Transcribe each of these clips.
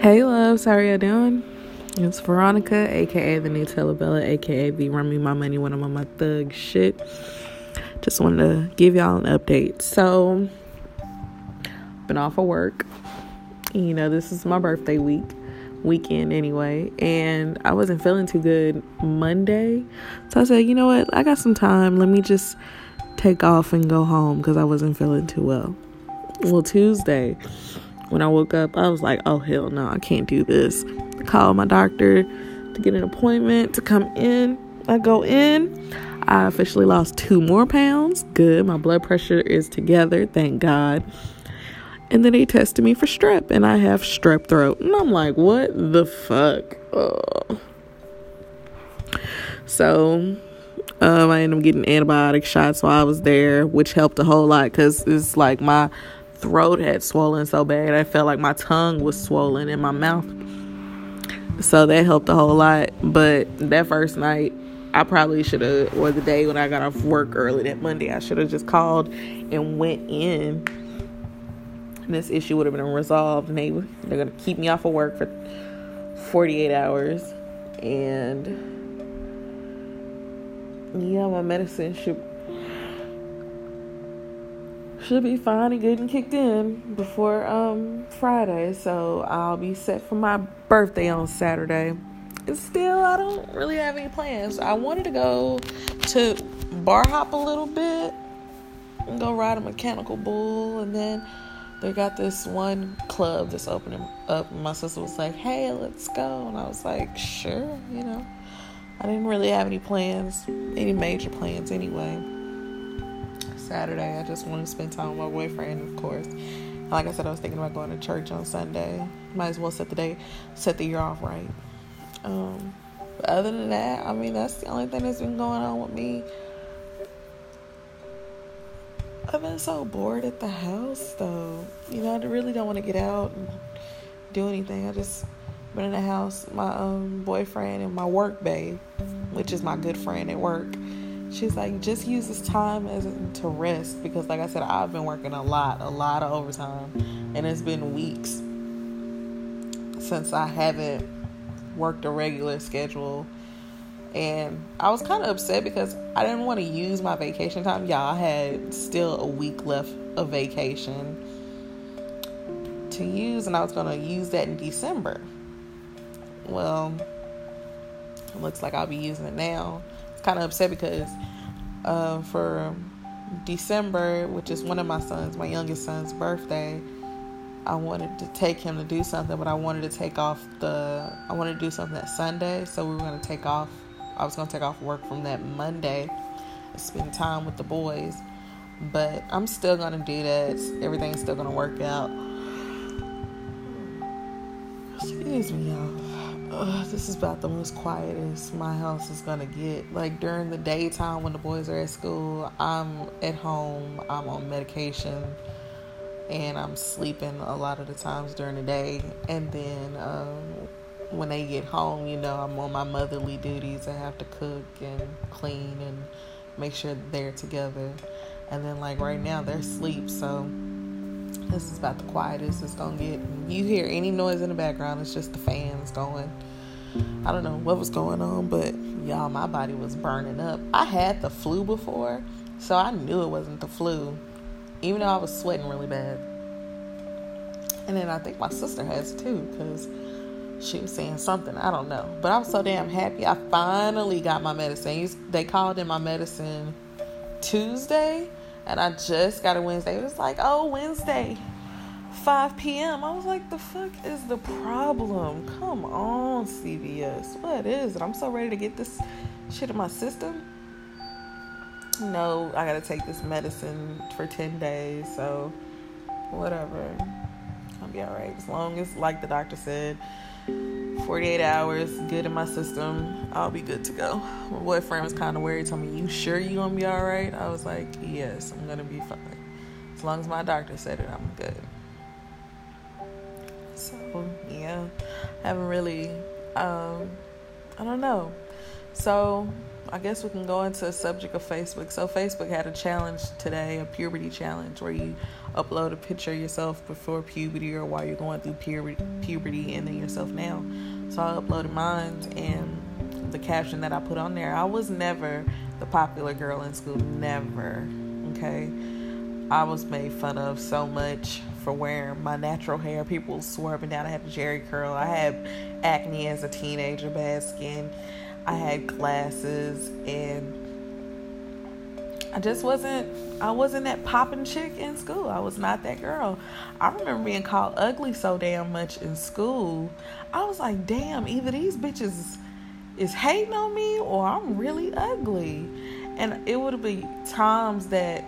Hey loves, how are you doing? It's Veronica, aka the new Bella, aka the Run Me My Money when I'm on my thug shit. Just wanted to give y'all an update. So, been off of work. You know, this is my birthday week, weekend anyway, and I wasn't feeling too good Monday. So I said, you know what? I got some time. Let me just take off and go home because I wasn't feeling too well. Well, Tuesday when I woke up, I was like, oh, hell no, I can't do this. I called my doctor to get an appointment to come in. I go in. I officially lost two more pounds. Good. My blood pressure is together. Thank God. And then they tested me for strep, and I have strep throat. And I'm like, what the fuck? Oh. So um, I ended up getting antibiotic shots while I was there, which helped a whole lot because it's like my throat had swollen so bad. I felt like my tongue was swollen in my mouth. So that helped a whole lot. But that first night, I probably should have, or the day when I got off work early that Monday, I should have just called and went in. This issue would have been resolved. They, they're to keep me off of work for 48 hours. And yeah, my medicine should should be fine and getting kicked in before um, Friday. So I'll be set for my birthday on Saturday. And still, I don't really have any plans. I wanted to go to bar hop a little bit and go ride a mechanical bull. And then they got this one club that's opening up. And my sister was like, hey, let's go. And I was like, sure, you know. I didn't really have any plans, any major plans anyway. Saturday. I just wanted to spend time with my boyfriend, of course. Like I said, I was thinking about going to church on Sunday. Might as well set the day, set the year off right. Um, but other than that, I mean, that's the only thing that's been going on with me. I've been so bored at the house, though. You know, I really don't want to get out and do anything. I just been in the house. My um, boyfriend and my work babe, which is my good friend at work she's like just use this time as to rest because like i said i've been working a lot a lot of overtime and it's been weeks since i haven't worked a regular schedule. And i was kind of upset because i didn't want to use my vacation time. Y'all had still a week left of vacation to use and i was going to use that in december. Well it looks like i'll be using it now kind of upset because uh, for December, which is one of my sons, my youngest son's birthday, I wanted to take him to do something, but I wanted to take off the. I wanted to do something that Sunday, so we were going to take off. I was going to take off work from that Monday and spend time with the boys. But I'm still going to do that. Everything's still going to work out. Excuse me, y'all this is about the most quietest my house is gonna get. Like during the daytime when the boys are at school, I'm at home, I'm on medication, and I'm sleeping a lot of the times during the day. And then um, when they get home, you know, I'm on my motherly duties. I have to cook and clean and make sure they're together. And then, like right now, they're asleep, so this is about the quietest it's gonna get. You hear any noise in the background, it's just the fans going. I don't know what was going on, but y'all, my body was burning up. I had the flu before, so I knew it wasn't the flu, even though I was sweating really bad. And then I think my sister has too, because she was saying something. I don't know. But I was so damn happy. I finally got my medicine. They called in my medicine Tuesday and I just got it Wednesday. It was like, oh, Wednesday, 5 p.m. I was like, the fuck is the problem? Come on, CVS. What is it? I'm so ready to get this shit in my system. No, I gotta take this medicine for 10 days, so whatever. I'll be alright. As long as, like the doctor said, 48 hours, good in my system, I'll be good to go. My boyfriend was kind of worried, told me, You sure you gonna be alright? I was like, Yes, I'm gonna be fine. As long as my doctor said it, I'm good. So, yeah, I haven't really, um, I don't know. So, I guess we can go into the subject of Facebook. So Facebook had a challenge today, a puberty challenge, where you upload a picture of yourself before puberty or while you're going through puberty, puberty, and then yourself now. So I uploaded mine, and the caption that I put on there, I was never the popular girl in school, never. Okay, I was made fun of so much for wearing my natural hair. People swerving down. I had a Jheri curl. I had acne as a teenager, bad skin. I had glasses, and I just wasn't. I wasn't that popping chick in school. I was not that girl. I remember being called ugly so damn much in school. I was like, damn, either these bitches is hating on me or I'm really ugly. And it would be times that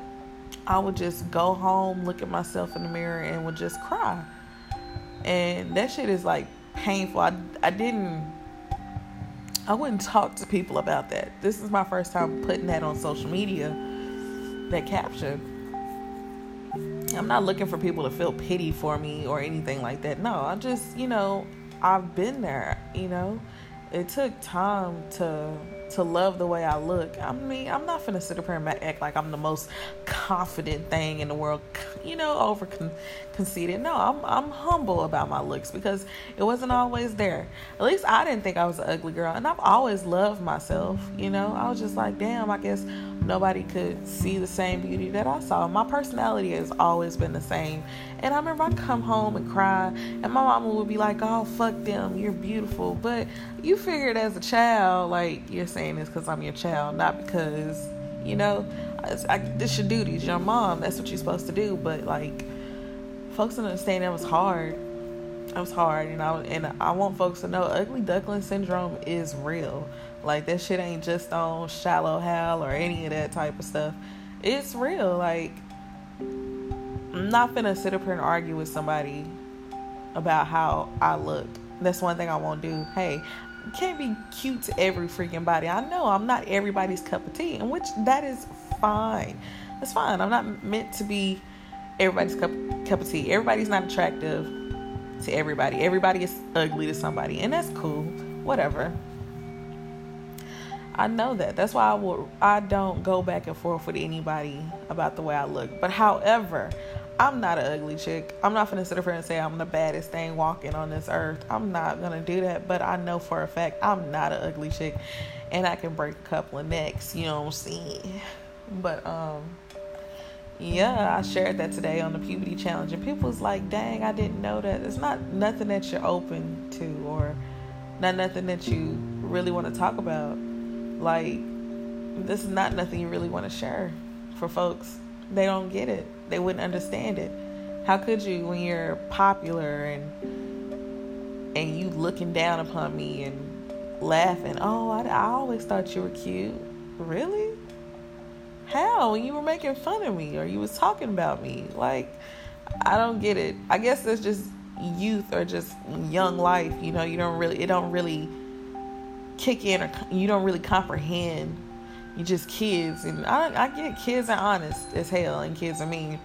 I would just go home, look at myself in the mirror, and would just cry. And that shit is like painful. I, I didn't, I wouldn't talk to people about that. This is my first time putting that on social media, that caption. I'm not looking for people to feel pity for me or anything like that. No, I just, you know, I've been there, you know. It took time to to love the way I look. I mean, I'm not gonna sit up here and act like I'm the most confident thing in the world, you know, over con- conceited. No, I'm I'm humble about my looks because it wasn't always there. At least I didn't think I was an ugly girl, and I've always loved myself. You know, I was just like, damn, I guess nobody could see the same beauty that I saw. My personality has always been the same. And I remember I'd come home and cry, and my mama would be like, oh, fuck them, you're beautiful. But you figured as a child, like, you're saying this because I'm your child, not because, you know, I, I, this your duties, your mom, that's what you're supposed to do. But, like, folks don't understand that was hard. It was hard, and I and I want folks to know ugly duckling syndrome is real. Like that shit ain't just on Shallow Hal or any of that type of stuff. It's real. Like I'm not gonna sit up here and argue with somebody about how I look. That's one thing I won't do. Hey, can't be cute to every freaking body. I know I'm not everybody's cup of tea, and which that is fine. That's fine. I'm not meant to be everybody's cup cup of tea. Everybody's not attractive to everybody. Everybody is ugly to somebody, and that's cool. Whatever. I know that. That's why I will I don't go back and forth with anybody about the way I look. But however, I'm not an ugly chick. I'm not gonna sit up here and say I'm the baddest thing walking on this earth. I'm not gonna do that. But I know for a fact I'm not an ugly chick, and I can break a couple of necks. You know what I'm saying? But um, yeah, I shared that today on the puberty challenge, and people was like, "Dang, I didn't know that." It's not nothing that you're open to, or not nothing that you really want to talk about like, this is not nothing you really want to share for folks. They don't get it. They wouldn't understand it. How could you when you're popular and and you looking down upon me and laughing? Oh, I, I always thought you were cute. Really? How? You were making fun of me or you was talking about me? Like, I don't get it. I guess that's just youth or just young life. You know, you don't really. It don't really kick in or you don't really comprehend. You just kids, and I, I get kids are honest as hell, and kids are mean.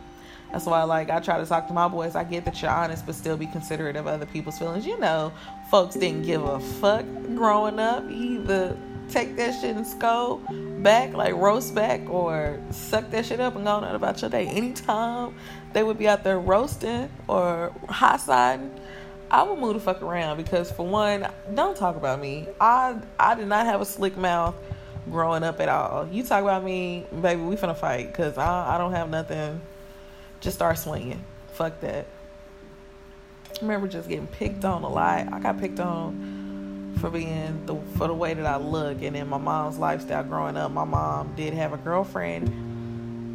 That's why, like, I try to talk to my boys. I get that you're honest, but still be considerate of other people's feelings. You know, folks didn't give a fuck growing up. either take that shit and scold back, like roast back, or suck that shit up and go on about your day. Anytime they would be out there roasting or hot siding, I would move the fuck around because for one, don't talk about me. I I did not have a slick mouth growing up at all. You talk about me, baby, we finna fight because I I don't have nothing. Just start swinging. Fuck that. I remember just getting picked on a lot. I got picked on for being the for the way that I look, and in my mom's lifestyle growing up, my mom did have a girlfriend,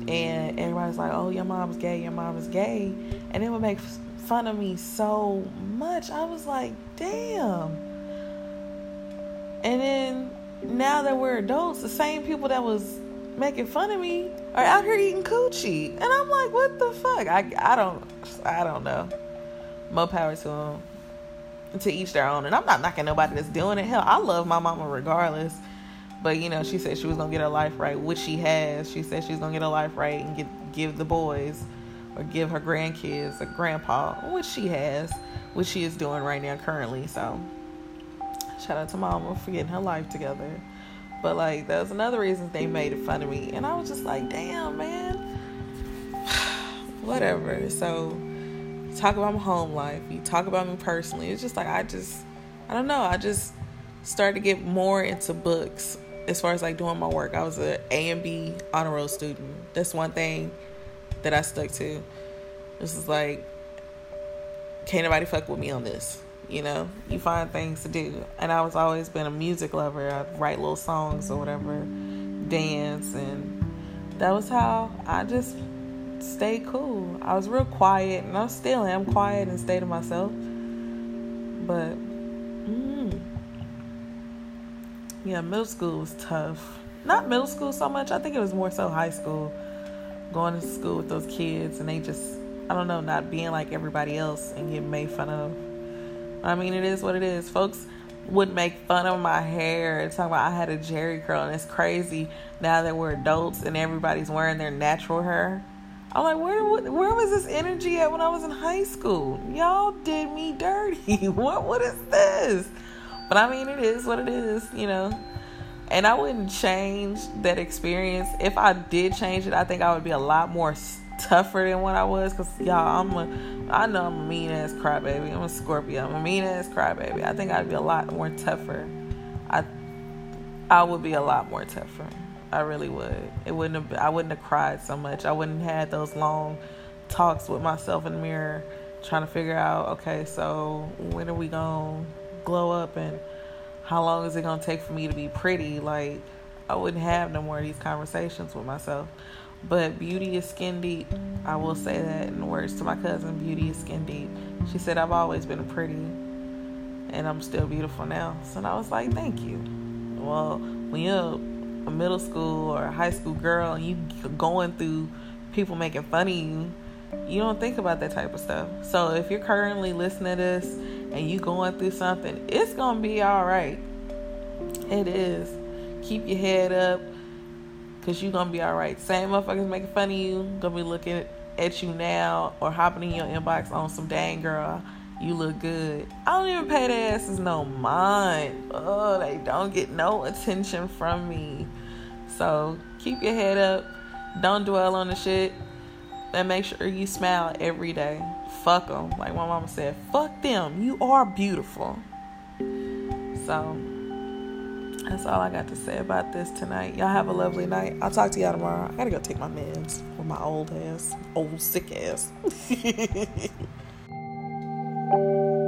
and everybody's like, "Oh, your mom's gay. Your mom is gay," and it would make fun of me so much. I was like, damn. And then now that we're adults, the same people that was making fun of me are out here eating coochie. And I'm like, what the fuck? I, I don't I don't know. More power to them. To each their own. And I'm not knocking nobody that's doing it. Hell, I love my mama regardless. But you know, she said she was gonna get her life right, which she has. She said she's gonna get her life right and get give the boys or give her grandkids a grandpa, which she has, which she is doing right now currently. So shout out to mama for getting her life together. But like that was another reason they made fun of me. And I was just like, damn man. Whatever. So talk about my home life. You talk about me personally. It's just like I just I don't know, I just started to get more into books as far as like doing my work. I was a A and B honor roll student. That's one thing that I stuck to. This is like can't nobody fuck with me on this. You know, you find things to do. And I was always been a music lover. I'd write little songs or whatever, dance, and that was how I just stayed cool. I was real quiet, and I still am quiet and stay to myself. But, mm, yeah, middle school was tough. Not middle school so much. I think it was more so high school. Going to school with those kids, and they just I don't know, not being like everybody else and getting made fun of. I mean, it is what it is. Folks would make fun of my hair and talk about I had a Jheri curl, and it's crazy now that we're adults and everybody's wearing their natural hair. I'm like, where where was this energy at when I was in high school? Y'all did me dirty. what what is this? But I mean, it is what it is, you know. And I wouldn't change that experience. If I did change it, I think I would be a lot more tougher than what I was. Cause y'all, I'm a, I know I'm a mean ass crybaby. I'm a Scorpio. I'm a mean ass crybaby. I think I'd be a lot more tougher. I, I would be a lot more tougher. I really would. It wouldn't have. I wouldn't have cried so much. I wouldn't have had those long talks with myself in the mirror, trying to figure out. Okay, so when are we gonna glow up, and how long is it gonna take for me to be pretty? Like, I wouldn't have no more of these conversations with myself. But beauty is skin deep. I will say that in words to my cousin, beauty is skin deep. She said, I've always been pretty and I'm still beautiful now. So I was like, thank you. Well, when you're a middle school or a high school girl and you going through people making fun of you, you don't think about that type of stuff. So if you're currently listening to this and you going through something, it's gonna be all right. It is. Keep your head up Cause you gonna be alright. Same motherfuckers making fun of you, gonna be looking at you now or hopping in your inbox on some dang girl. You look good. I don't even pay their asses no mind. Oh, they don't get no attention from me. So keep your head up. Don't dwell on the shit. And make sure you smile every day. Fuck them. Like my mama said, fuck them. You are beautiful. So that's all I got to say about this tonight. Y'all have a lovely night. I'll talk to y'all tomorrow. I gotta go take my meds for my old ass, old sick ass.